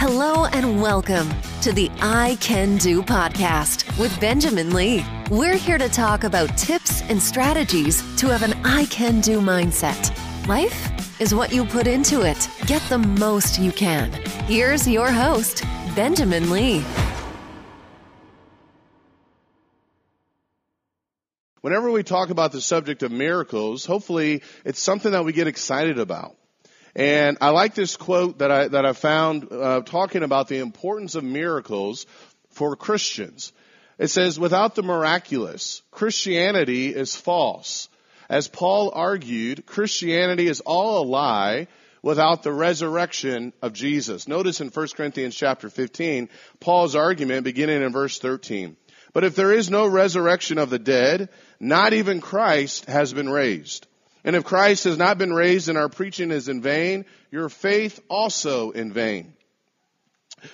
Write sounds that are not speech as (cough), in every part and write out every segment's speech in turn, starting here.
Hello and welcome to the I Can Do podcast with Benjamin Lee. We're here to talk about tips and strategies to have an I Can Do mindset. Life is what you put into it. Get the most you can. Here's your host, Benjamin Lee. Whenever we talk about the subject of miracles, hopefully it's something that we get excited about. And I like this quote that I that I found uh, talking about the importance of miracles for Christians. It says, "Without the miraculous, Christianity is false." As Paul argued, Christianity is all a lie without the resurrection of Jesus. Notice in 1 Corinthians chapter 15, Paul's argument beginning in verse 13. But if there is no resurrection of the dead, not even Christ has been raised. And if Christ has not been raised and our preaching is in vain, your faith also in vain.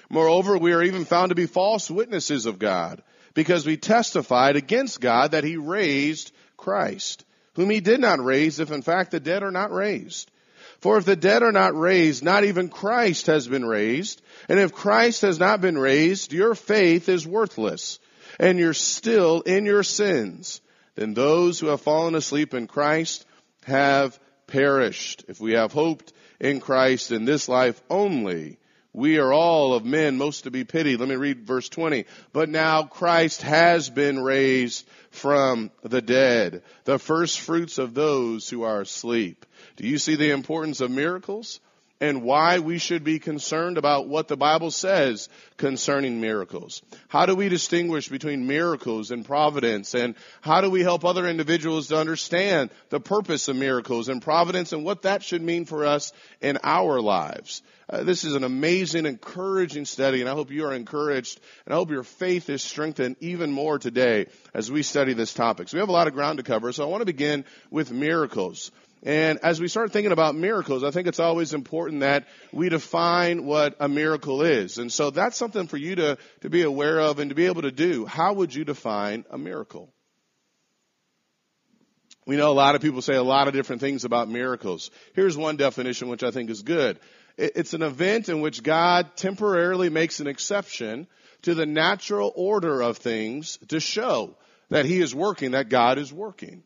Moreover, we are even found to be false witnesses of God because we testified against God that he raised Christ, whom he did not raise if in fact the dead are not raised. For if the dead are not raised, not even Christ has been raised. And if Christ has not been raised, your faith is worthless and you're still in your sins. Then those who have fallen asleep in Christ have perished. If we have hoped in Christ in this life only, we are all of men most to be pitied. Let me read verse 20. But now Christ has been raised from the dead, the first fruits of those who are asleep. Do you see the importance of miracles? And why we should be concerned about what the Bible says concerning miracles. How do we distinguish between miracles and providence? And how do we help other individuals to understand the purpose of miracles and providence and what that should mean for us in our lives? Uh, this is an amazing, encouraging study, and I hope you are encouraged, and I hope your faith is strengthened even more today as we study this topic. So we have a lot of ground to cover, so I want to begin with miracles. And as we start thinking about miracles, I think it's always important that we define what a miracle is. And so that's something for you to, to be aware of and to be able to do. How would you define a miracle? We know a lot of people say a lot of different things about miracles. Here's one definition which I think is good. It's an event in which God temporarily makes an exception to the natural order of things to show that He is working, that God is working.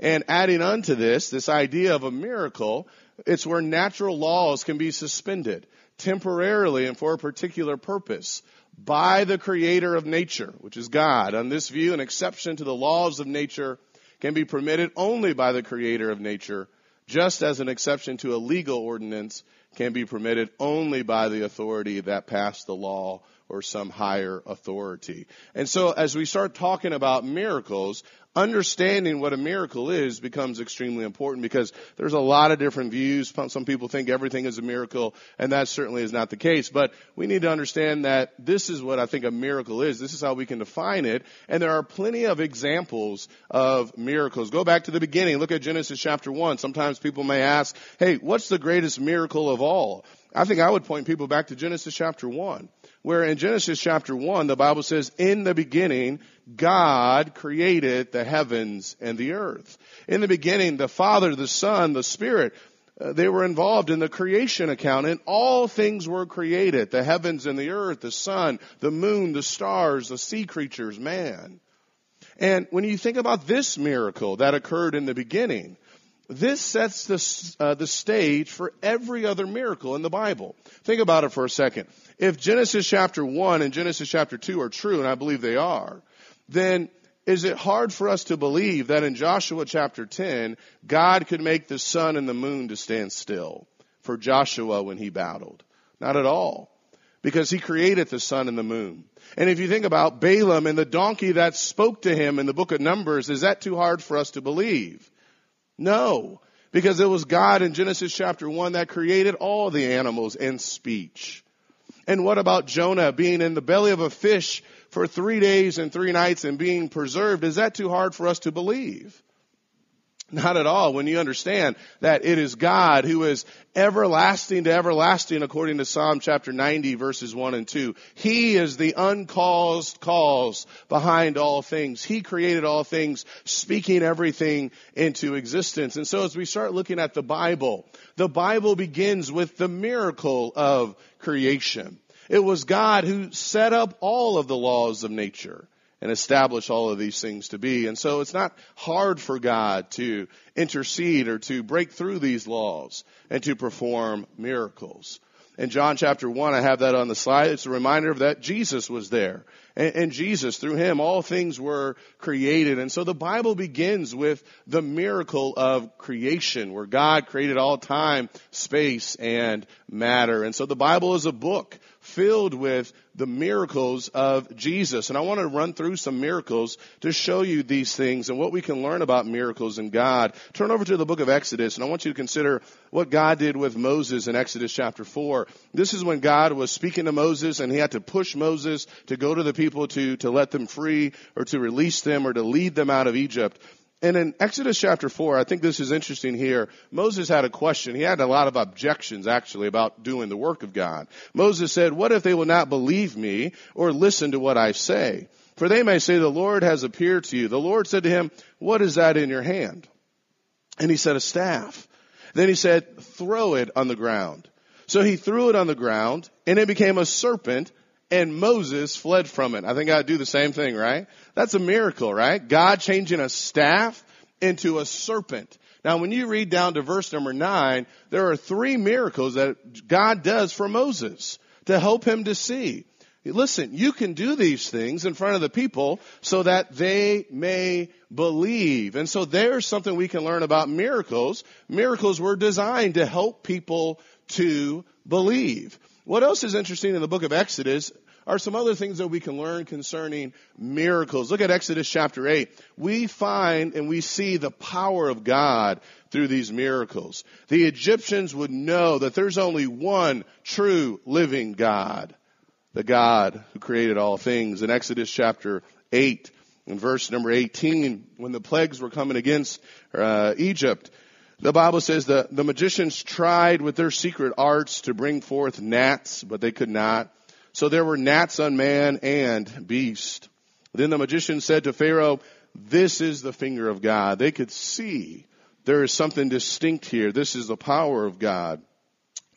And adding unto this, this idea of a miracle, it's where natural laws can be suspended temporarily and for a particular purpose by the creator of nature, which is God. On this view, an exception to the laws of nature can be permitted only by the creator of nature, just as an exception to a legal ordinance can be permitted only by the authority that passed the law or some higher authority. And so as we start talking about miracles, understanding what a miracle is becomes extremely important because there's a lot of different views. Some people think everything is a miracle, and that certainly is not the case. But we need to understand that this is what I think a miracle is. This is how we can define it. And there are plenty of examples of miracles. Go back to the beginning. Look at Genesis chapter 1. Sometimes people may ask, hey, what's the greatest miracle of all? I think I would point people back to Genesis chapter 1 where in Genesis chapter 1, the Bible says, in the beginning, God created the heavens and the earth. In the beginning, the Father, the Son, the Spirit, uh, they were involved in the creation account and all things were created. The heavens and the earth, the sun, the moon, the stars, the sea creatures, man. And when you think about this miracle that occurred in the beginning, this sets the, uh, the stage for every other miracle in the Bible. Think about it for a second. If Genesis chapter 1 and Genesis chapter 2 are true, and I believe they are, then is it hard for us to believe that in Joshua chapter 10, God could make the sun and the moon to stand still for Joshua when he battled? Not at all. Because he created the sun and the moon. And if you think about Balaam and the donkey that spoke to him in the book of Numbers, is that too hard for us to believe? No, because it was God in Genesis chapter 1 that created all the animals and speech. And what about Jonah being in the belly of a fish for three days and three nights and being preserved? Is that too hard for us to believe? Not at all. When you understand that it is God who is everlasting to everlasting according to Psalm chapter 90 verses 1 and 2. He is the uncaused cause behind all things. He created all things, speaking everything into existence. And so as we start looking at the Bible, the Bible begins with the miracle of creation. It was God who set up all of the laws of nature and established all of these things to be. And so it's not hard for God to intercede or to break through these laws and to perform miracles. In John chapter 1, I have that on the slide. It's a reminder of that Jesus was there. And, and, Jesus, through him, all things were created. And so the Bible begins with the miracle of creation, where God created all time, space, and matter. And so the Bible is a book filled with the miracles of Jesus. And I want to run through some miracles to show you these things and what we can learn about miracles in God. Turn over to the book of Exodus and I want you to consider what God did with Moses in Exodus chapter 4. This is when God was speaking to Moses and he had to push Moses to go to the people to, to let them free or to release them or to lead them out of Egypt. And in Exodus chapter 4, I think this is interesting here. Moses had a question. He had a lot of objections actually about doing the work of God. Moses said, what if they will not believe me or listen to what I say? For they may say, the Lord has appeared to you. The Lord said to him, what is that in your hand? And he said, a staff. Then he said, throw it on the ground. So he threw it on the ground and it became a serpent and Moses fled from it. I think I'd do the same thing, right? That's a miracle, right? God changing a staff into a serpent. Now, when you read down to verse number nine, there are three miracles that God does for Moses to help him to see. Listen, you can do these things in front of the people so that they may believe. And so there's something we can learn about miracles. Miracles were designed to help people to believe. What else is interesting in the book of Exodus are some other things that we can learn concerning miracles. Look at Exodus chapter 8. We find and we see the power of God through these miracles. The Egyptians would know that there's only one true living God, the God who created all things. In Exodus chapter 8, in verse number 18, when the plagues were coming against uh, Egypt, the Bible says the, the magicians tried with their secret arts to bring forth gnats, but they could not. So there were gnats on man and beast. Then the magician said to Pharaoh, this is the finger of God. They could see there is something distinct here. This is the power of God.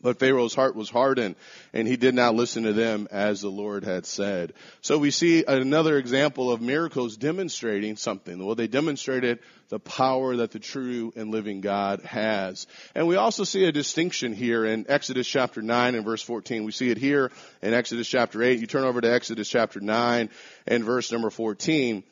But Pharaoh's heart was hardened and he did not listen to them as the Lord had said. So we see another example of miracles demonstrating something. Well, they demonstrated the power that the true and living God has. And we also see a distinction here in Exodus chapter 9 and verse 14. We see it here in Exodus chapter 8. You turn over to Exodus chapter 9 and verse number 14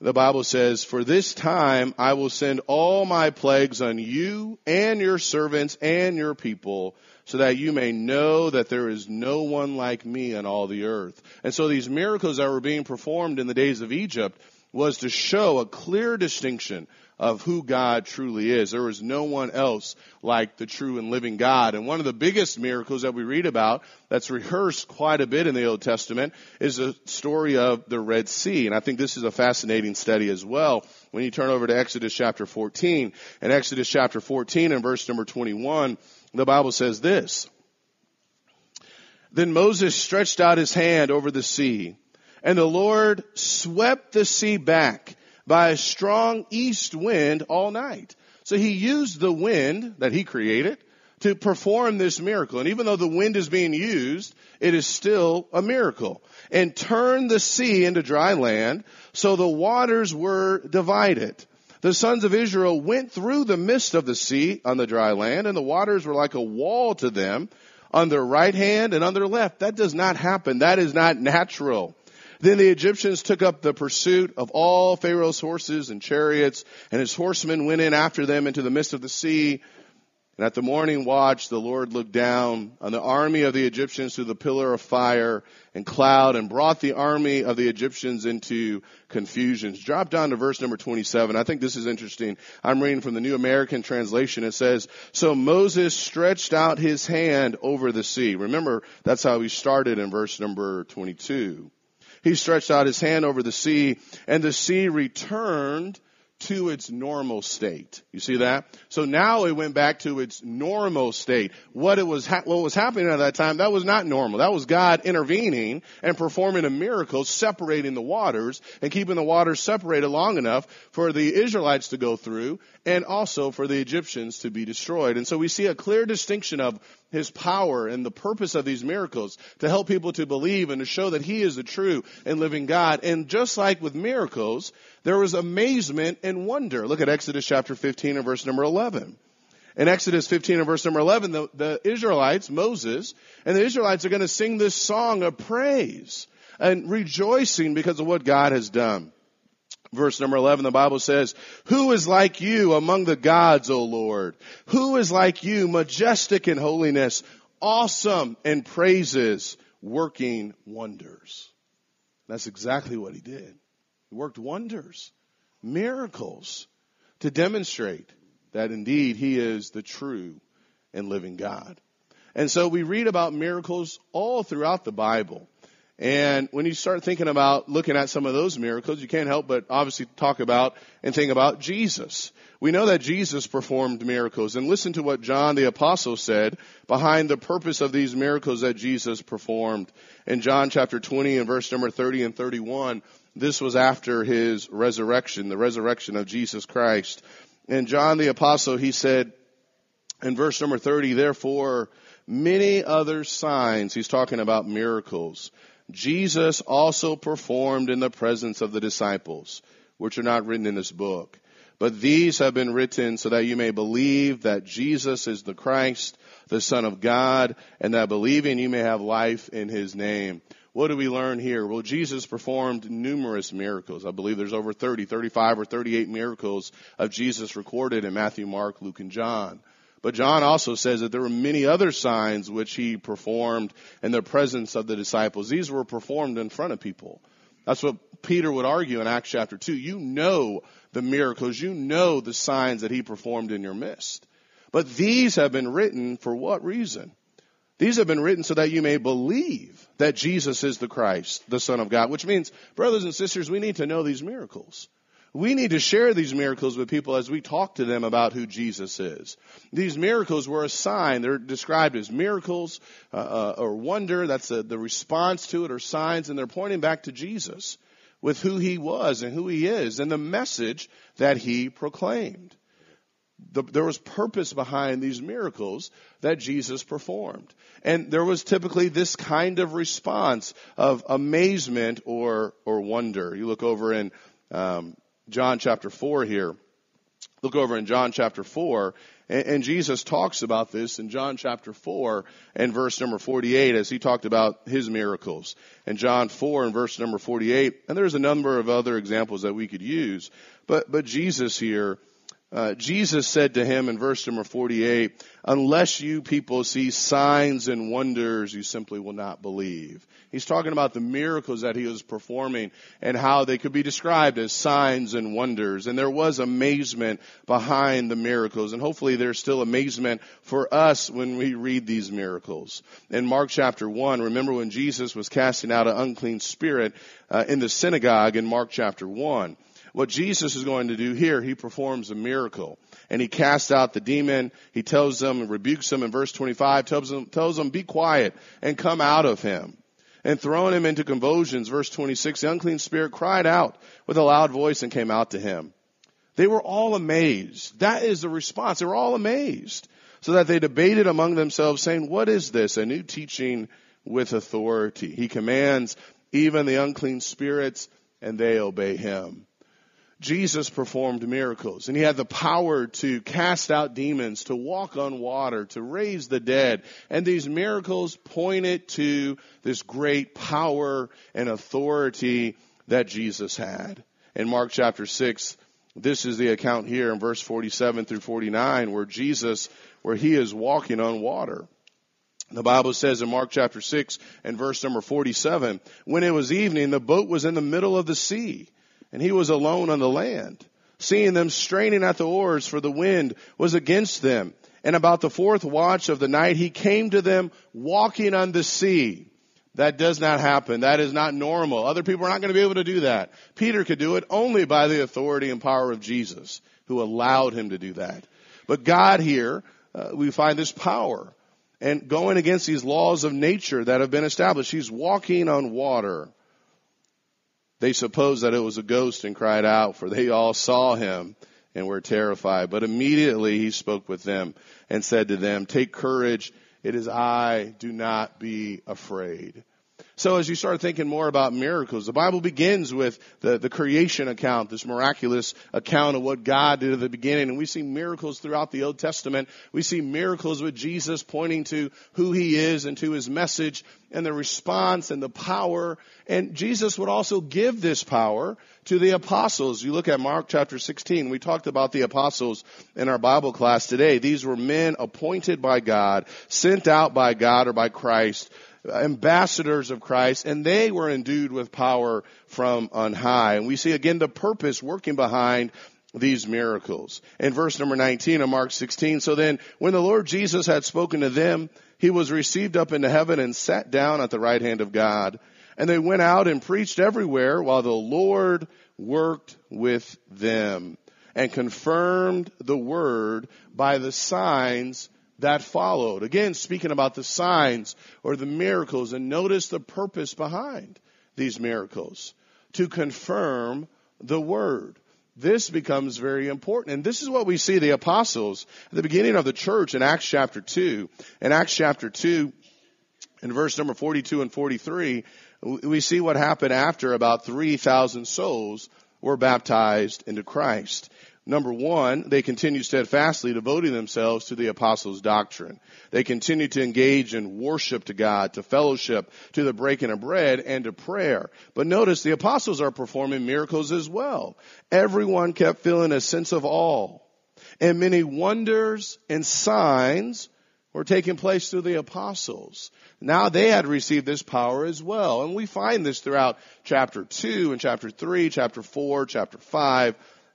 the Bible says, For this time I will send all my plagues on you and your servants and your people, so that you may know that there is no one like me on all the earth. And so these miracles that were being performed in the days of Egypt was to show a clear distinction of who God truly is. There is no one else like the true and living God. And one of the biggest miracles that we read about that's rehearsed quite a bit in the Old Testament is the story of the Red Sea. And I think this is a fascinating study as well. When you turn over to Exodus chapter 14, in Exodus chapter 14 and verse number 21, the Bible says this. Then Moses stretched out his hand over the sea, and the Lord swept the sea back by a strong east wind all night. So he used the wind that he created to perform this miracle. And even though the wind is being used, it is still a miracle. And turned the sea into dry land, so the waters were divided. The sons of Israel went through the midst of the sea on the dry land, and the waters were like a wall to them on their right hand and on their left. That does not happen. That is not natural. Then the Egyptians took up the pursuit of all Pharaoh's horses and chariots, and his horsemen went in after them into the midst of the sea. And at the morning watch, the Lord looked down on the army of the Egyptians through the pillar of fire and cloud and brought the army of the Egyptians into confusion. Drop down to verse number 27. I think this is interesting. I'm reading from the New American Translation. It says, So Moses stretched out his hand over the sea. Remember, that's how he started in verse number 22 he stretched out his hand over the sea and the sea returned to its normal state. You see that? So now it went back to its normal state. What it was, ha- what was happening at that time, that was not normal. That was God intervening and performing a miracle, separating the waters and keeping the waters separated long enough for the Israelites to go through and also for the Egyptians to be destroyed. And so we see a clear distinction of his power and the purpose of these miracles to help people to believe and to show that he is the true and living God. And just like with miracles, there was amazement and wonder. Look at Exodus chapter 15 and verse number 11. In Exodus 15 and verse number 11, the, the Israelites, Moses, and the Israelites are going to sing this song of praise and rejoicing because of what God has done. Verse number 11, the Bible says, Who is like you among the gods, O Lord? Who is like you, majestic in holiness, awesome in praises, working wonders? That's exactly what he did. He worked wonders, miracles to demonstrate that indeed he is the true and living God. And so we read about miracles all throughout the Bible. And when you start thinking about looking at some of those miracles, you can't help but obviously talk about and think about Jesus. We know that Jesus performed miracles and listen to what John the apostle said behind the purpose of these miracles that Jesus performed. In John chapter 20 and verse number 30 and 31, this was after his resurrection, the resurrection of Jesus Christ. And John the apostle, he said in verse number 30, therefore many other signs, he's talking about miracles Jesus also performed in the presence of the disciples, which are not written in this book. But these have been written so that you may believe that Jesus is the Christ, the Son of God, and that believing you may have life in His name. What do we learn here? Well, Jesus performed numerous miracles. I believe there's over 30, 35 or 38 miracles of Jesus recorded in Matthew, Mark, Luke, and John. But John also says that there were many other signs which he performed in the presence of the disciples. These were performed in front of people. That's what Peter would argue in Acts chapter 2. You know the miracles, you know the signs that he performed in your midst. But these have been written for what reason? These have been written so that you may believe that Jesus is the Christ, the Son of God, which means, brothers and sisters, we need to know these miracles. We need to share these miracles with people as we talk to them about who Jesus is. These miracles were a sign. They're described as miracles uh, uh, or wonder. That's the, the response to it or signs, and they're pointing back to Jesus with who he was and who he is and the message that he proclaimed. The, there was purpose behind these miracles that Jesus performed. And there was typically this kind of response of amazement or, or wonder. You look over in um, John chapter 4 here. Look over in John chapter 4, and, and, Jesus talks about this in John chapter 4 and verse number 48 as he talked about his miracles. In John 4 and verse number 48, and there's a number of other examples that we could use, but, but Jesus here, uh, Jesus said to him in verse number 48, unless you people see signs and wonders, you simply will not believe. He's talking about the miracles that he was performing and how they could be described as signs and wonders. And there was amazement behind the miracles. And hopefully there's still amazement for us when we read these miracles. In Mark chapter 1, remember when Jesus was casting out an unclean spirit uh, in the synagogue in Mark chapter 1 what Jesus is going to do here, he performs a miracle. And he casts out the demon. He tells them and rebukes them in verse 25, tells them, tells them, be quiet and come out of him. And throwing him into convulsions, verse 26, the unclean spirit cried out with a loud voice and came out to him. They were all amazed. That is the response. They were all amazed. So that they debated among themselves saying, what is this? A new teaching with authority. He commands even the unclean spirits and they obey him. Jesus performed miracles and he had the power to cast out demons, to walk on water, to raise the dead. And these miracles pointed to this great power and authority that Jesus had. In Mark chapter 6, this is the account here in verse 47 through 49 where Jesus, where he is walking on water. The Bible says in Mark chapter 6 and verse number 47, when it was evening, the boat was in the middle of the sea and he was alone on the land. Seeing them straining at the oars, for the wind was against them. And about the fourth watch of the night, he came to them walking on the sea. That does not happen. That is not normal. Other people are not going to be able to do that. Peter could do it only by the authority and power of Jesus, who allowed him to do that. But God here, uh, we find this power and going against these laws of nature that have been established. He's walking on water. They supposed that it was a ghost and cried out, for they all saw him and were terrified. But immediately he spoke with them and said to them, Take courage, It is I, do not be afraid. So as you start thinking more about miracles, the Bible begins with the, the creation account, this miraculous account of what God did at the beginning. And we see miracles throughout the Old Testament. We see miracles with Jesus pointing to who he is and to his message and the response and the power. And Jesus would also give this power to the apostles. You look at Mark chapter 16. We talked about the apostles in our Bible class today. These were men appointed by God, sent out by God or by Christ ambassadors of Christ, and they were endued with power from on high. And we see again the purpose working behind these miracles. In verse number 19 of Mark 16, so then when the Lord Jesus had spoken to them, he was received up into heaven and sat down at the right hand of God. And they went out and preached everywhere while the Lord worked with them and confirmed the word by the signs that followed. Again, speaking about the signs or the miracles, and notice the purpose behind these miracles to confirm the word. This becomes very important. And this is what we see the apostles at the beginning of the church in Acts chapter 2. In Acts chapter 2, in verse number 42 and 43, we see what happened after about 3,000 souls were baptized into Christ. Number one, they continued steadfastly devoting themselves to the apostles' doctrine. They continued to engage in worship to God, to fellowship, to the breaking of bread, and to prayer. But notice the apostles are performing miracles as well. Everyone kept feeling a sense of awe. And many wonders and signs were taking place through the apostles. Now they had received this power as well. And we find this throughout chapter 2 and chapter 3, chapter 4, chapter 5,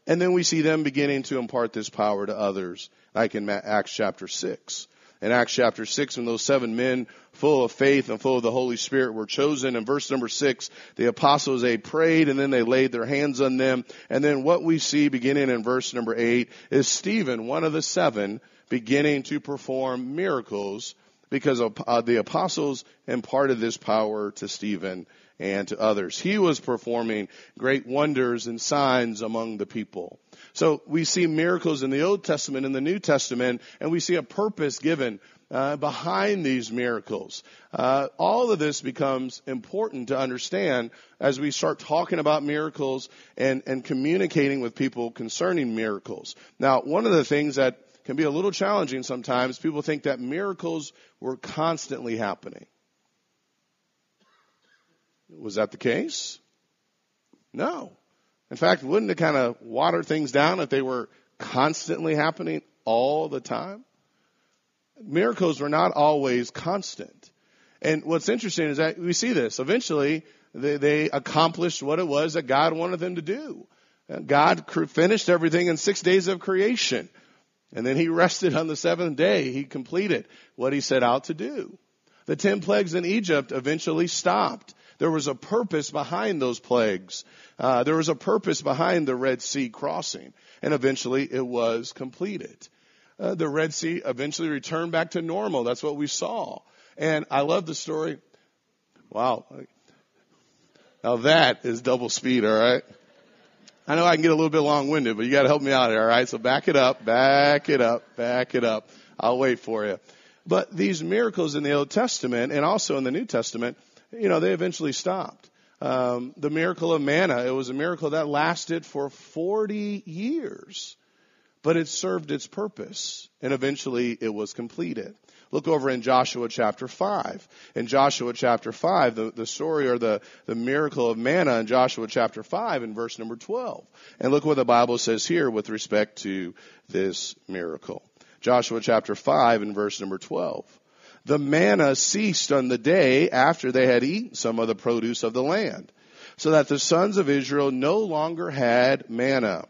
and then we see them beginning to impart this power to others, like in Acts chapter 6. In Acts chapter 6, when those seven men full of faith and full of the Holy Spirit were chosen, in verse number 6, the apostles, they prayed and then they laid their hands on them. And then what we see beginning in verse number 8 is Stephen, one of the seven, beginning to perform miracles because uh, the apostles imparted this power to Stephen and to others. He was performing great wonders and signs among the people. So we see miracles in the Old Testament and the New Testament, and we see a purpose given uh, behind these miracles. Uh, all of this becomes important to understand as we start talking about miracles and, and communicating with people concerning miracles. Now, one of the things that can be a little challenging sometimes, people think that miracles were constantly happening. Was that the case? No. In fact, wouldn't it kind of water things down if they were constantly happening all the time? Miracles were not always constant. And what's interesting is that we see this. Eventually, they, they accomplished what it was that God wanted them to do. God finished everything in six days of creation. And then he rested on the seventh day. He completed what he set out to do. The ten plagues in Egypt eventually stopped. There was a purpose behind those plagues. Uh, there was a purpose behind the Red Sea crossing, and eventually it was completed. Uh, the Red Sea eventually returned back to normal. That's what we saw. And I love the story. Wow. Now that is double speed, all right? I know I can get a little bit long winded, but you got to help me out here, all right? So back it up, back it up, back it up. I'll wait for you. But these miracles in the Old Testament and also in the New Testament you know, they eventually stopped. Um, the miracle of manna, it was a miracle that lasted for 40 years, but it served its purpose, and eventually it was completed. Look over in Joshua chapter 5. In Joshua chapter 5, the, the story or the, the miracle of manna in Joshua chapter 5 in verse number 12. And look what the Bible says here with respect to this miracle. Joshua chapter 5 and verse number 12 the manna ceased on the day after they had eaten some of the produce of the land, so that the sons of Israel no longer had manna,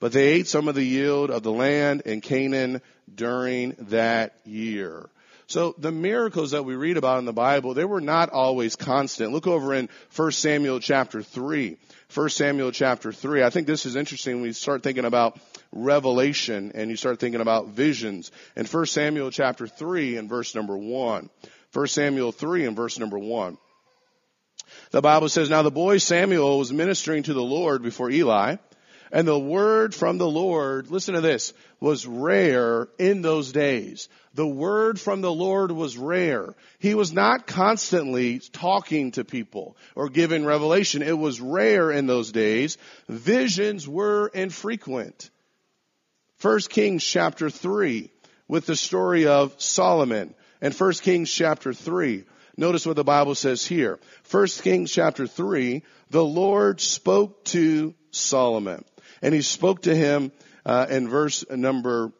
but they ate some of the yield of the land in Canaan during that year. So the miracles that we read about in the Bible, they were not always constant. Look over in 1 Samuel chapter 3. 1 Samuel chapter 3. I think this is interesting when we start thinking about revelation and you start thinking about visions. In 1 Samuel chapter 3 and verse number 1. 1 Samuel 3 and verse number 1. The Bible says, Now the boy Samuel was ministering to the Lord before Eli, And the word from the Lord, listen to this, was rare in those days. The word from the Lord was rare. He was not constantly talking to people or giving revelation. It was rare in those days. Visions were infrequent. First Kings chapter 3 with the story of Solomon and 1 Kings chapter 3. Notice what the Bible says here. 1 Kings chapter 3, the Lord spoke to Solomon. And he spoke to him uh, in verse number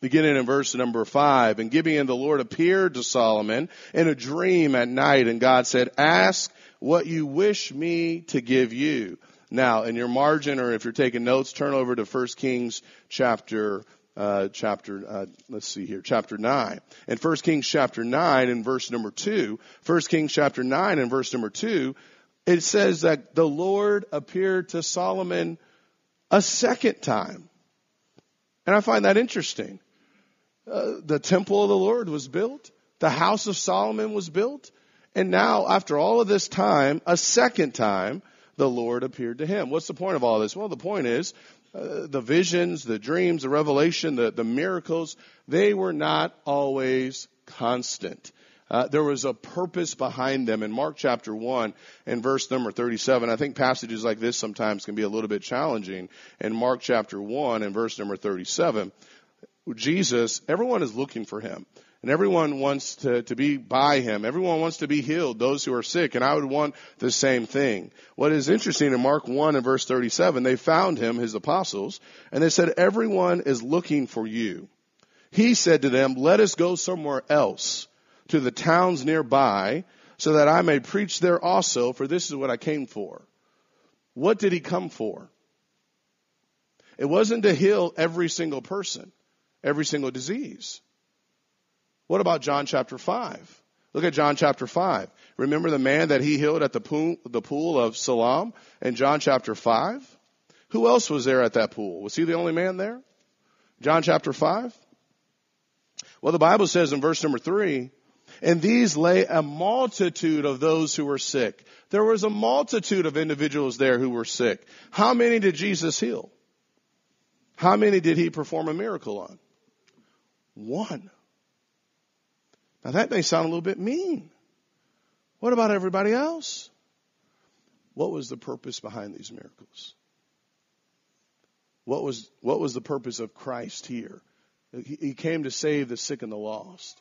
beginning in verse number five. And Gibeon, the Lord appeared to Solomon in a dream at night, and God said, "Ask what you wish me to give you." Now, in your margin, or if you're taking notes, turn over to First Kings chapter uh, chapter, uh, let's see here, chapter 9. In 1 Kings chapter 9 and verse number 2, 1 Kings chapter 9 and verse number 2, it says that the Lord appeared to Solomon a second time. And I find that interesting. Uh, the temple of the Lord was built. The house of Solomon was built. And now, after all of this time, a second time, the Lord appeared to him. What's the point of all this? Well, the point is uh, the visions, the dreams, the revelation, the, the miracles, they were not always constant. Uh, there was a purpose behind them. In Mark chapter 1 and verse number 37, I think passages like this sometimes can be a little bit challenging. In Mark chapter 1 and verse number 37, Jesus, everyone is looking for him. And everyone wants to, to be by him. Everyone wants to be healed, those who are sick. And I would want the same thing. What is interesting in Mark 1 and verse 37, they found him, his apostles, and they said, everyone is looking for you. He said to them, let us go somewhere else to the towns nearby so that I may preach there also, for this is what I came for. What did he come for? It wasn't to heal every single person, every single disease. What about John chapter 5? Look at John chapter 5. Remember the man that he healed at the pool, the pool of Siloam in John chapter 5? Who else was there at that pool? Was he the only man there? John chapter 5? Well, the Bible says in verse number 3, and these lay a multitude of those who were sick. There was a multitude of individuals there who were sick. How many did Jesus heal? How many did he perform a miracle on? One. Now that may sound a little bit mean. What about everybody else? What was the purpose behind these miracles? What was, what was the purpose of Christ here? He, he came to save the sick and the lost.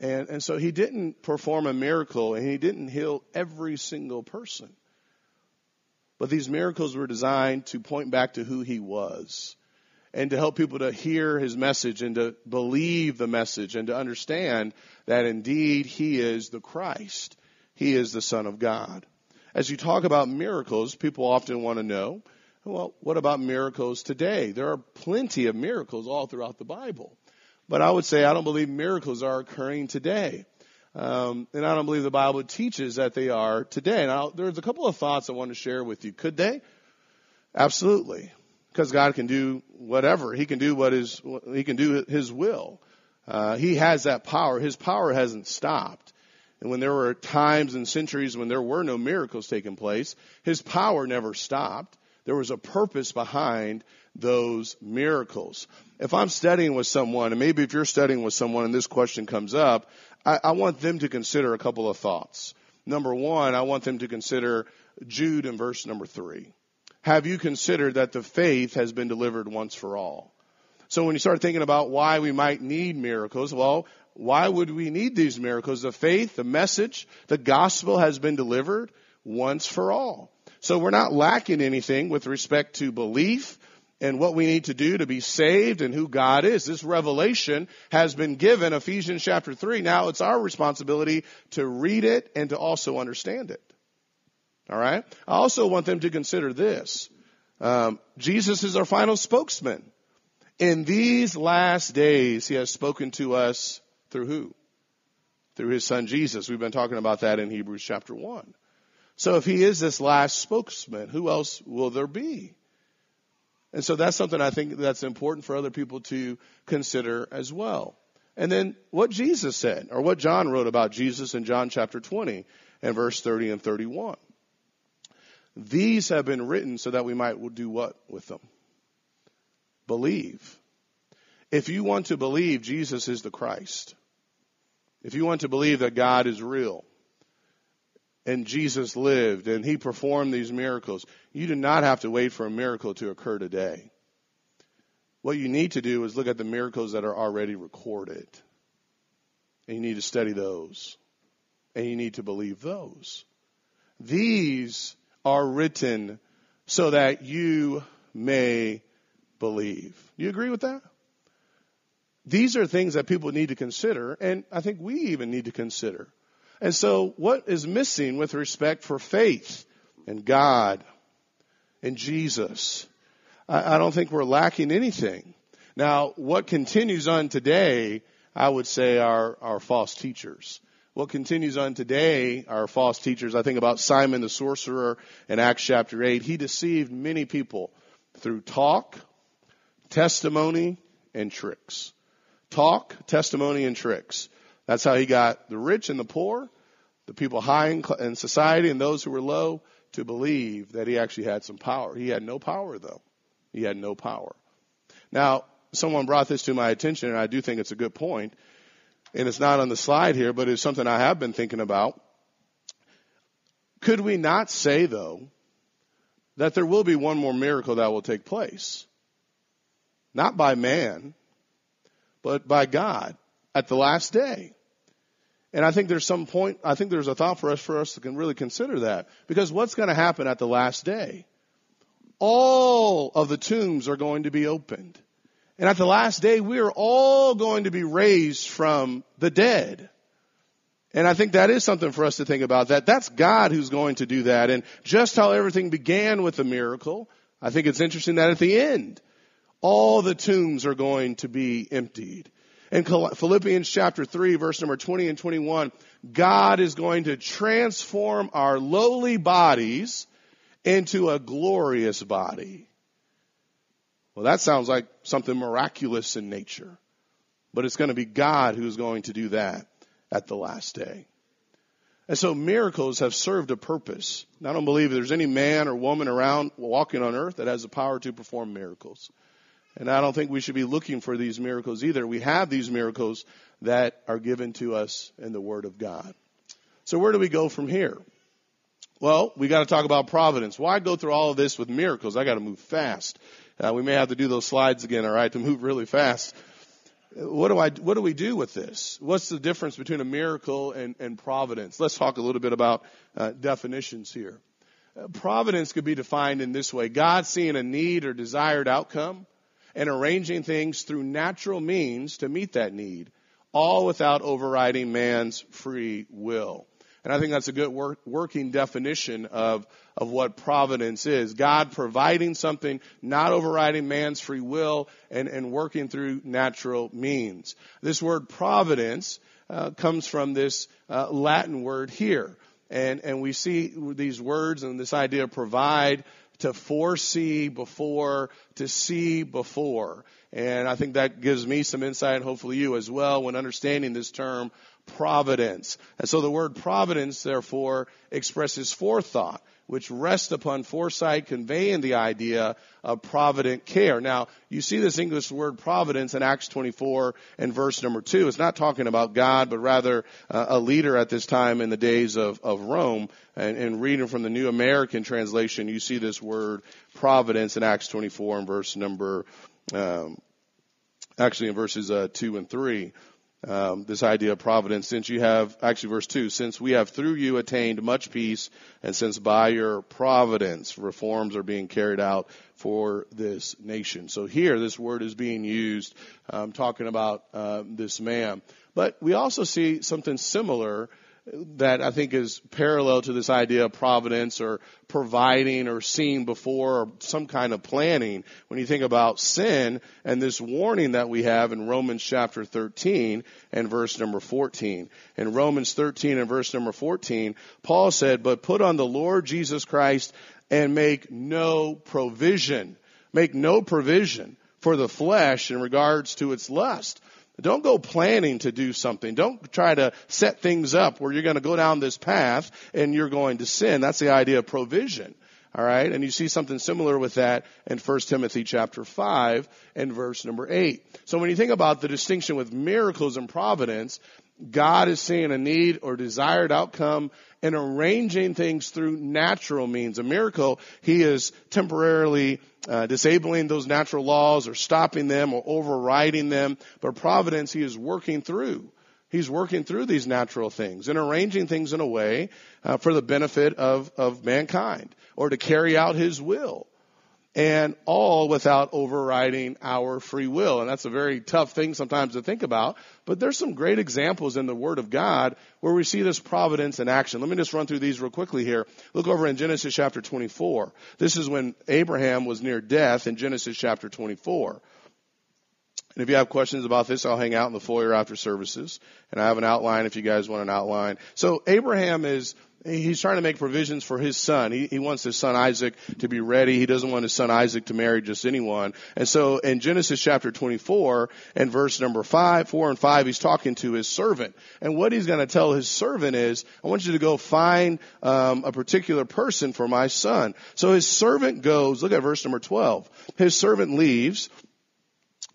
And, and so he didn't perform a miracle and he didn't heal every single person. But these miracles were designed to point back to who he was and to help people to hear his message and to believe the message and to understand that indeed he is the Christ. He is the Son of God. As you talk about miracles, people often want to know, well, what about miracles today? There are plenty of miracles all throughout the Bible. But I would say I don't believe miracles are occurring today. Um, and I don't believe the Bible teaches that they are today. Now, there's a couple of thoughts I want to share with you. Could they? Absolutely because God can do whatever. He can do what is, he can do his will. Uh, he has that power. His power hasn't stopped. And when there were times and centuries when there were no miracles taking place, his power never stopped. There was a purpose behind those miracles. If I'm studying with someone, and maybe if you're studying with someone and this question comes up, I, I want them to consider a couple of thoughts. Number one, I want them to consider Jude in verse number three have you considered that the faith has been delivered once for all? So when you start thinking about why we might need miracles, well, why would we need these miracles? The faith, the message, the gospel has been delivered once for all. So we're not lacking anything with respect to belief and what we need to do to be saved and who God is. This revelation has been given, Ephesians chapter 3. Now it's our responsibility to read it and to also understand it. All right. I also want them to consider this. Um, Jesus is our final spokesman. In these last days, he has spoken to us through who? Through his son Jesus. We've been talking about that in Hebrews chapter 1. So if he is this last spokesman, who else will there be? And so that's something I think that's important for other people to consider as well. And then what Jesus said, or what John wrote about Jesus in John chapter 20 and verse 30 and 31. These have been written so that we might do what with them? Believe. If you want to believe Jesus is the Christ, if you want to believe that God is real, and Jesus lived and he performed these miracles, you do not have to wait for a miracle to occur today. What you need to do is look at the miracles that are already recorded. And you need to study those. And you need to believe those. These are written so that you may believe. You agree with that? These are things that people need to consider, and I think we even need to consider. And so, what is missing with respect for faith in God, and Jesus? I, I don't think we're lacking anything. Now, what continues on today, I would say, are, are false teachers. What continues on today are false teachers. I think about Simon the sorcerer in Acts chapter 8. He deceived many people through talk, testimony, and tricks. Talk, testimony, and tricks. That's how he got the rich and the poor, the people high in society and those who were low to believe that he actually had some power. He had no power though. He had no power. Now, someone brought this to my attention and I do think it's a good point and it's not on the slide here, but it's something I have been thinking about. Could we not say, though, that there will be one more miracle that will take place? Not by man, but by God at the last day. And I think there's some point, I think there's a thought for us for us to really consider that. Because what's going to happen at the last day? All of the tombs are going to be opened. And at the last day, we are all going to be raised from the dead. And I think that is something for us to think about that. That's God who's going to do that. And just how everything began with a miracle, I think it's interesting that at the end, all the tombs are going to be emptied. In Philippians chapter 3 verse number 20 and 21, God is going to transform our lowly bodies into a glorious body. Well, that sounds like something miraculous in nature. But it's going to be God who's going to do that at the last day. And so miracles have served a purpose. I don't believe there's any man or woman around walking on earth that has the power to perform miracles. And I don't think we should be looking for these miracles either. We have these miracles that are given to us in the Word of God. So where do we go from here? Well, we got to talk about providence. Why go through all of this with miracles? I got to move fast. Uh, we may have to do those slides again, all right, to move really fast. What do I, what do we do with this? What's the difference between a miracle and, and providence? Let's talk a little bit about uh, definitions here. Uh, providence could be defined in this way. God seeing a need or desired outcome and arranging things through natural means to meet that need, all without overriding man's free will. And I think that's a good work, working definition of, of what providence is. God providing something, not overriding man's free will, and, and working through natural means. This word providence uh, comes from this uh, Latin word here. And, and we see these words and this idea of provide to foresee before, to see before. And I think that gives me some insight, hopefully you as well, when understanding this term providence. And so the word providence, therefore, expresses forethought, which rests upon foresight, conveying the idea of provident care. Now, you see this English word providence in Acts 24 and verse number 2. It's not talking about God, but rather uh, a leader at this time in the days of, of Rome. And, and reading from the New American Translation, you see this word providence in Acts 24 and verse number, um, actually in verses uh, 2 and 3 um, this idea of providence, since you have, actually verse 2, since we have through you attained much peace, and since by your providence reforms are being carried out for this nation. So here, this word is being used, um, talking about uh, this man. But we also see something similar that I think is parallel to this idea of providence or providing or seeing before or some kind of planning. When you think about sin and this warning that we have in Romans chapter 13 and verse number 14. In Romans 13 and verse number 14, Paul said, but put on the Lord Jesus Christ and make no provision. Make no provision for the flesh in regards to its lust don't go planning to do something. Don't try to set things up where you're going to go down this path and you're going to sin. That's the idea of provision. All right. And you see something similar with that in 1 Timothy chapter 5 and verse number 8. So when you think about the distinction with miracles and providence, God is seeing a need or desired outcome and arranging things through natural means. A miracle, He is temporarily uh, disabling those natural laws or stopping them or overriding them. But providence, He is working through. He's working through these natural things and arranging things in a way uh, for the benefit of, of mankind or to carry out his will. And all without overriding our free will. And that's a very tough thing sometimes to think about. But there's some great examples in the Word of God where we see this providence in action. Let me just run through these real quickly here. Look over in Genesis chapter 24. This is when Abraham was near death in Genesis chapter 24. And if you have questions about this, I'll hang out in the foyer after services. And I have an outline if you guys want an outline. So Abraham is, he's trying to make provisions for his son. He, he wants his son Isaac to be ready. He doesn't want his son Isaac to marry just anyone. And so in Genesis chapter 24 and verse number 5, 4 and 5, he's talking to his servant. And what he's going to tell his servant is, I want you to go find um, a particular person for my son. So his servant goes, look at verse number 12. His servant leaves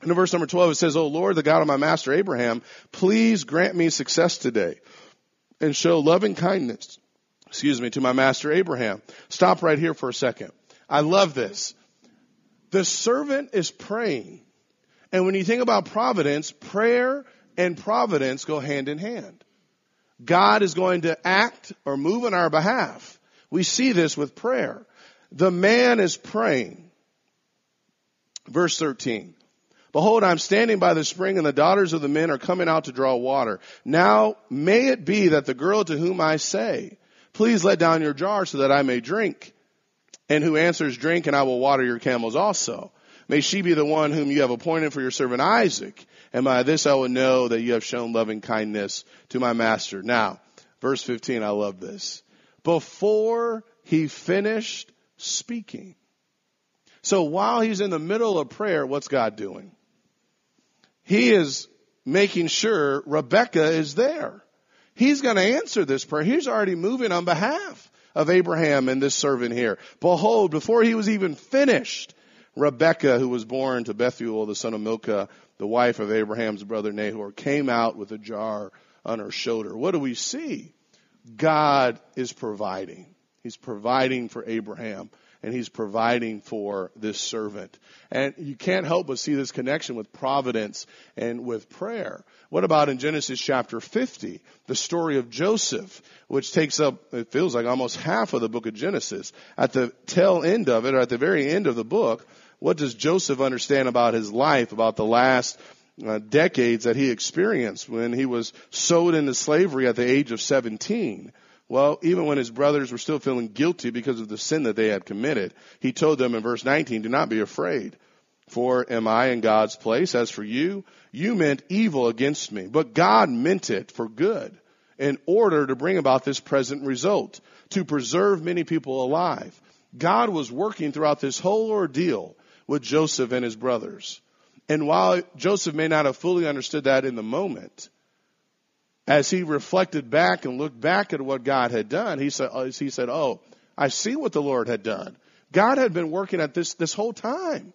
And in verse number 12, it says, O Lord, the God of my master Abraham, please grant me success today and show loving kindness, excuse me, to my master Abraham. Stop right here for a second. I love this. The servant is praying. And when you think about providence, prayer and providence go hand in hand. God is going to act or move on our behalf. We see this with prayer. The man is praying. Verse 13. Behold, I'm standing by the spring and the daughters of the men are coming out to draw water. Now may it be that the girl to whom I say, please let down your jar so that I may drink, and who answers, drink and I will water your camels also. May she be the one whom you have appointed for your servant Isaac. And by this I will know that you have shown loving kindness to my master. Now, verse 15, I love this. Before he finished speaking. So while he's in the middle of prayer, what's God doing? he is making sure Rebecca is there. He's going to answer this prayer. He's already moving on behalf of Abraham and this servant here. Behold, before he was even finished, Rebecca, who was born to Bethuel, the son of Milcah, the wife of Abraham's brother Nahor, came out with a jar on her shoulder. What do we see? God is providing. He's providing for Abraham and he's providing for this servant. And you can't help but see this connection with providence and with prayer. What about in Genesis chapter 50, the story of Joseph, which takes up, it feels like almost half of the book of Genesis. At the tail end of it, or at the very end of the book, what does Joseph understand about his life, about the last uh, decades that he experienced when he was sold into slavery at the age of 17? Well, even when his brothers were still feeling guilty because of the sin that they had committed, he told them in verse 19, do not be afraid. For am I in God's place? As for you, you meant evil against me, but God meant it for good in order to bring about this present result, to preserve many people alive. God was working throughout this whole ordeal with Joseph and his brothers. And while Joseph may not have fully understood that in the moment, as he reflected back and looked back at what God had done, he said, uh, he said, Oh, I see what the Lord had done. God had been working at this this whole time.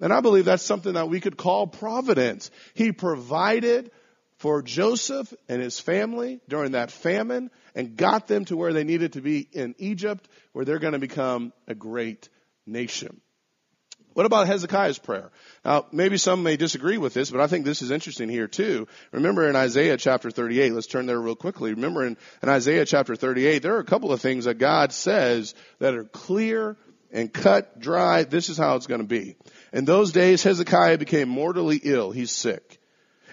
And I believe that's something that we could call providence. He provided for Joseph and his family during that famine and got them to where they needed to be in Egypt, where they're going to become a great nation. What about Hezekiah's prayer? Now, maybe some may disagree with this, but I think this is interesting here too. Remember in Isaiah chapter 38, let's turn there real quickly. Remember in, in Isaiah chapter 38, there are a couple of things that God says that are clear and cut dry. This is how it's going to be. In those days, Hezekiah became mortally ill. He's sick.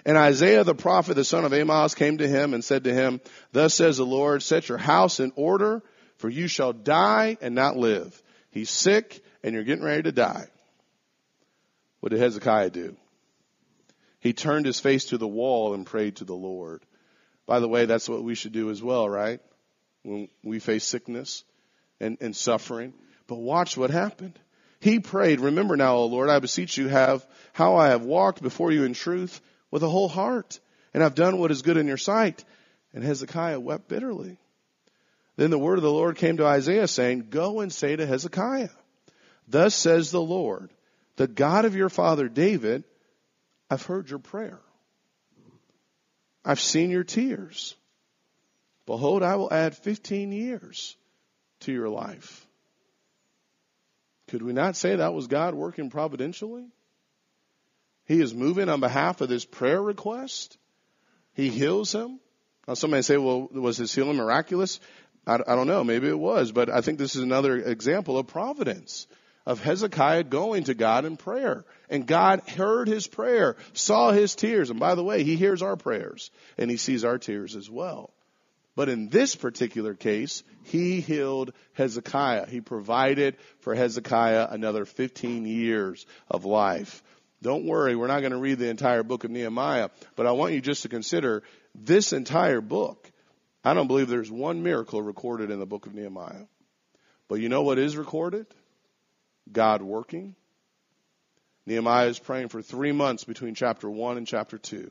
And Isaiah the prophet, the son of Amos, came to him and said to him, Thus says the Lord, set your house in order, for you shall die and not live. He's sick and you're getting ready to die. What did Hezekiah do? He turned his face to the wall and prayed to the Lord. By the way, that's what we should do as well, right? When we face sickness and, and suffering. But watch what happened. He prayed, remember now, O Lord, I beseech you have how I have walked before you in truth with a whole heart and I've done what is good in your sight. And Hezekiah wept bitterly. Then the word of the Lord came to Isaiah saying, Go and say to Hezekiah, Thus says the Lord, the God of your father David, I've heard your prayer. I've seen your tears. Behold, I will add 15 years to your life. Could we not say that was God working providentially? He is moving on behalf of this prayer request. He heals him. Now somebody say, well, was his healing miraculous? I, I don't know. Maybe it was, but I think this is another example of providence of Hezekiah going to God in prayer. And God heard his prayer, saw his tears. And by the way, he hears our prayers and he sees our tears as well. But in this particular case, he healed Hezekiah. He provided for Hezekiah another 15 years of life. Don't worry, we're not going to read the entire book of Nehemiah, but I want you just to consider this entire book. I don't believe there's one miracle recorded in the book of Nehemiah. But you know what is recorded? God working. Nehemiah is praying for three months between chapter 1 and chapter 2.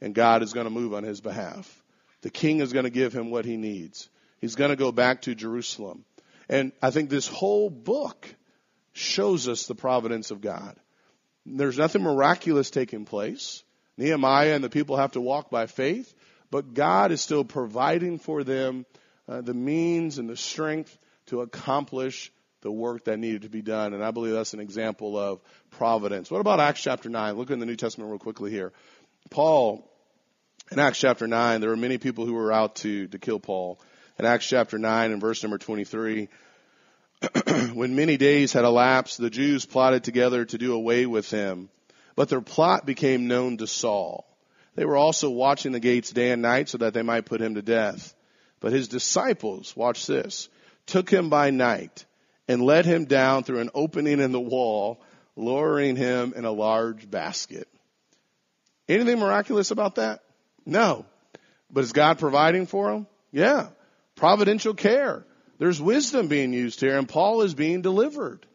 And God is going to move on his behalf. The king is going to give him what he needs. He's going to go back to Jerusalem. And I think this whole book shows us the providence of God. There's nothing miraculous taking place. Nehemiah and the people have to walk by faith, but God is still providing for them uh, the means and the strength to accomplish the work that needed to be done. And I believe that's an example of providence. What about Acts chapter 9? Look in the New Testament real quickly here. Paul, in Acts chapter 9, there were many people who were out to, to kill Paul. In Acts chapter 9 and verse number 23, (clears throat) when many days had elapsed, the Jews plotted together to do away with him. But their plot became known to Saul. They were also watching the gates day and night so that they might put him to death. But his disciples, watch this, took him by night and let him down through an opening in the wall, lowering him in a large basket. Anything miraculous about that? No. But is God providing for him? Yeah. Providential care. There's wisdom being used here, and Paul is being delivered.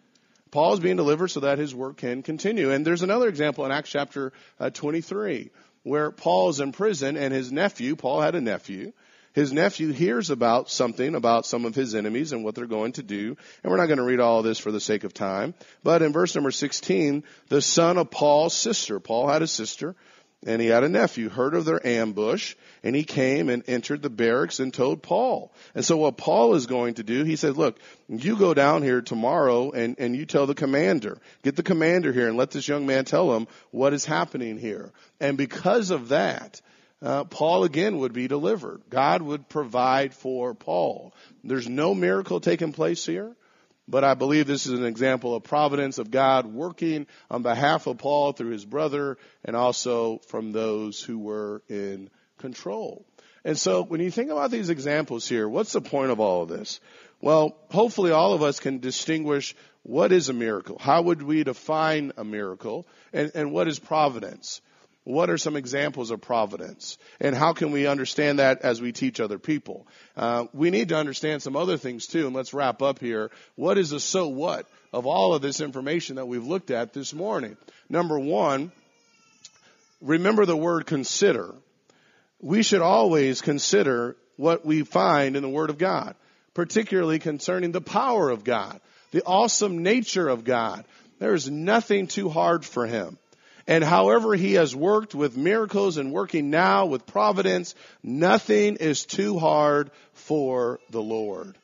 Paul is being delivered so that his work can continue. And there's another example in Acts chapter uh, 23 where Paul is in prison and his nephew, Paul had a nephew, his nephew hears about something about some of his enemies and what they're going to do. And we're not going to read all this for the sake of time. But in verse number 16, the son of Paul's sister, Paul had a sister, and he had a nephew, heard of their ambush, and he came and entered the barracks and told Paul. And so what Paul is going to do, he said, look, you go down here tomorrow and, and you tell the commander, get the commander here and let this young man tell him what is happening here. And because of that, uh, Paul again would be delivered. God would provide for Paul. There's no miracle taking place here, but I believe this is an example of providence of God working on behalf of Paul through his brother and also from those who were in control. And so when you think about these examples here, what's the point of all of this? Well, hopefully all of us can distinguish what is a miracle. How would we define a miracle? And, and what is providence? What are some examples of providence? And how can we understand that as we teach other people? Uh, we need to understand some other things too, and let's wrap up here. What is the so what of all of this information that we've looked at this morning? Number one, remember the word consider. We should always consider what we find in the Word of God, particularly concerning the power of God, the awesome nature of God. There is nothing too hard for Him. And however he has worked with miracles and working now with providence, nothing is too hard for the Lord.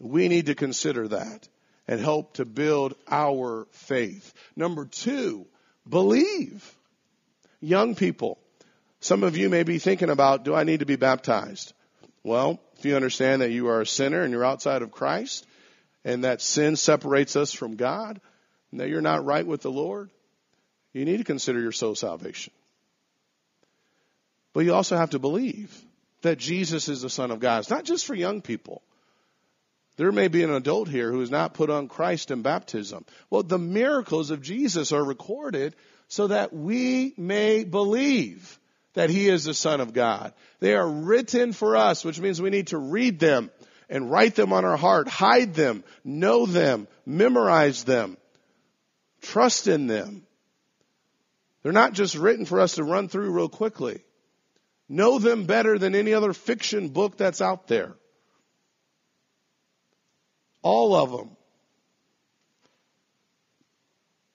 We need to consider that and help to build our faith. Number two, believe. Young people, some of you may be thinking about, do I need to be baptized? Well, if you understand that you are a sinner and you're outside of Christ and that sin separates us from God and that you're not right with the Lord, you need to consider your soul salvation. But you also have to believe that Jesus is the Son of God. It's not just for young people. There may be an adult here who has not put on Christ in baptism. Well, the miracles of Jesus are recorded so that we may believe that He is the Son of God. They are written for us, which means we need to read them and write them on our heart, hide them, know them, memorize them, trust in them. They're not just written for us to run through real quickly. Know them better than any other fiction book that's out there. All of them.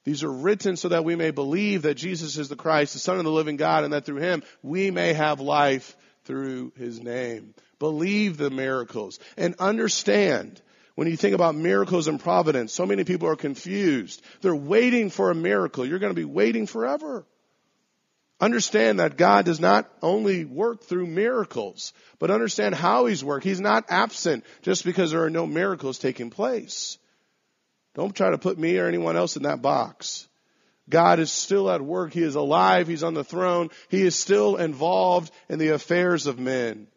These are written so that we may believe that Jesus is the Christ, the Son of the living God, and that through him we may have life through his name. Believe the miracles and understand when you think about miracles and providence, so many people are confused. They're waiting for a miracle. You're going to be waiting forever. Understand that God does not only work through miracles, but understand how He's worked. He's not absent just because there are no miracles taking place. Don't try to put me or anyone else in that box. God is still at work. He is alive. He's on the throne. He is still involved in the affairs of men.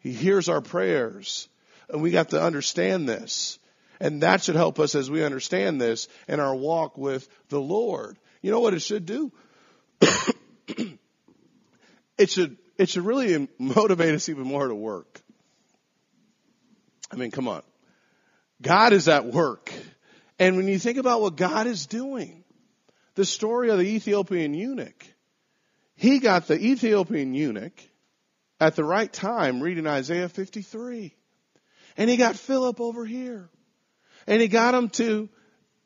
He hears our prayers. And we got to understand this. And that should help us as we understand this in our walk with the Lord. You know what it should do? (coughs) it should, it should really (laughs) motivate us even more to work. I mean, come on. God is at work. And when you think about what God is doing, the story of the Ethiopian eunuch, he got the Ethiopian eunuch at the right time reading Isaiah 53. And he got Philip over here. And he got them to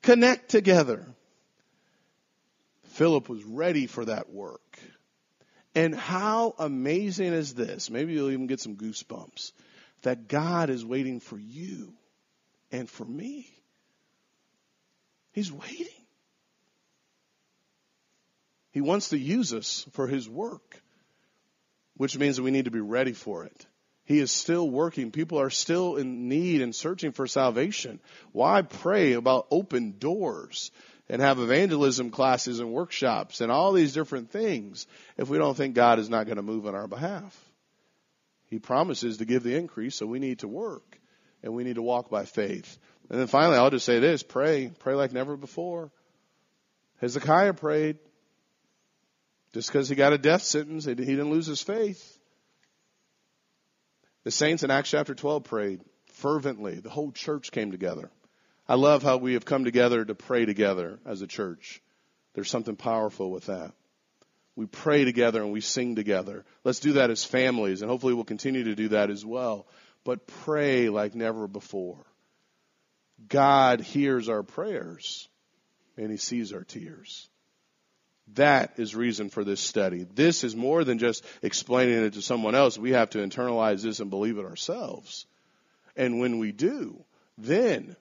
connect together. Philip was ready for that work. And how amazing is this? Maybe you'll even get some goosebumps that God is waiting for you and for me. He's waiting. He wants to use us for His work, which means that we need to be ready for it. He is still working. People are still in need and searching for salvation. Why pray about open doors and have evangelism classes and workshops and all these different things if we don't think God is not going to move on our behalf? He promises to give the increase, so we need to work and we need to walk by faith. And then finally, I'll just say this pray. Pray like never before. Hezekiah prayed. Just because he got a death sentence, he didn't lose his faith. The saints in Acts chapter 12 prayed fervently. The whole church came together. I love how we have come together to pray together as a church. There's something powerful with that. We pray together and we sing together. Let's do that as families, and hopefully we'll continue to do that as well. But pray like never before. God hears our prayers and he sees our tears. That is reason for this study. This is more than just explaining it to someone else. We have to internalize this and believe it ourselves. And when we do, then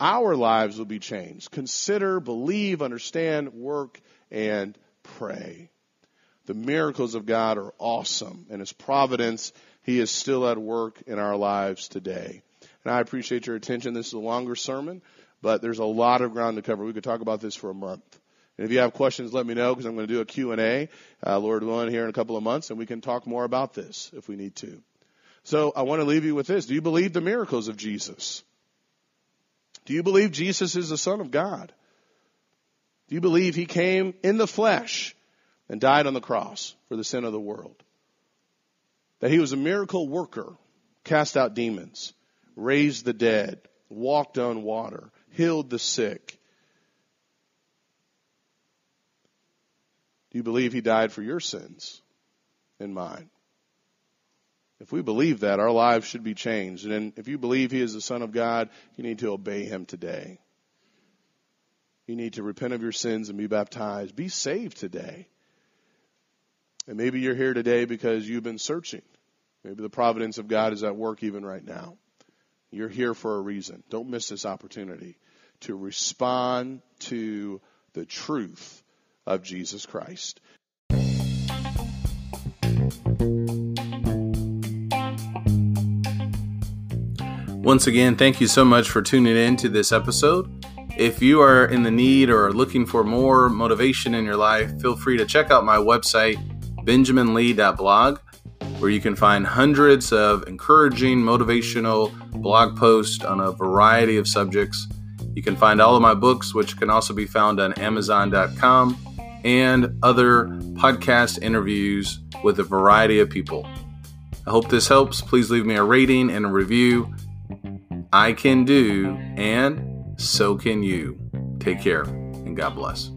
our lives will be changed. Consider, believe, understand, work, and pray. The miracles of God are awesome, and His providence, He is still at work in our lives today. And I appreciate your attention. This is a longer sermon, but there's a lot of ground to cover. We could talk about this for a month. And if you have questions, let me know because I'm going to do a Q&A, uh, Lord willing, here in a couple of months, and we can talk more about this if we need to. So I want to leave you with this. Do you believe the miracles of Jesus? Do you believe Jesus is the Son of God? Do you believe He came in the flesh and died on the cross for the sin of the world? That He was a miracle worker, cast out demons, raised the dead, walked on water, healed the sick, you believe he died for your sins and mine? If we believe that, our lives should be changed. And if you believe he is the Son of God, you need to obey him today. You need to repent of your sins and be baptized. Be saved today. And maybe you're here today because you've been searching. Maybe the providence of God is at work even right now. You're here for a reason. Don't miss this opportunity to respond to the truth of Jesus Christ. Once again, thank you so much for tuning in to this episode. If you are in the need or looking for more motivation in your life, feel free to check out my website, benjaminlee.blog, where you can find hundreds of encouraging, motivational blog posts on a variety of subjects. You can find all of my books, which can also be found on Amazon.com and other podcast interviews with a variety of people. I hope this helps. Please leave me a rating and a review. I can do, and so can you. Take care, and God bless.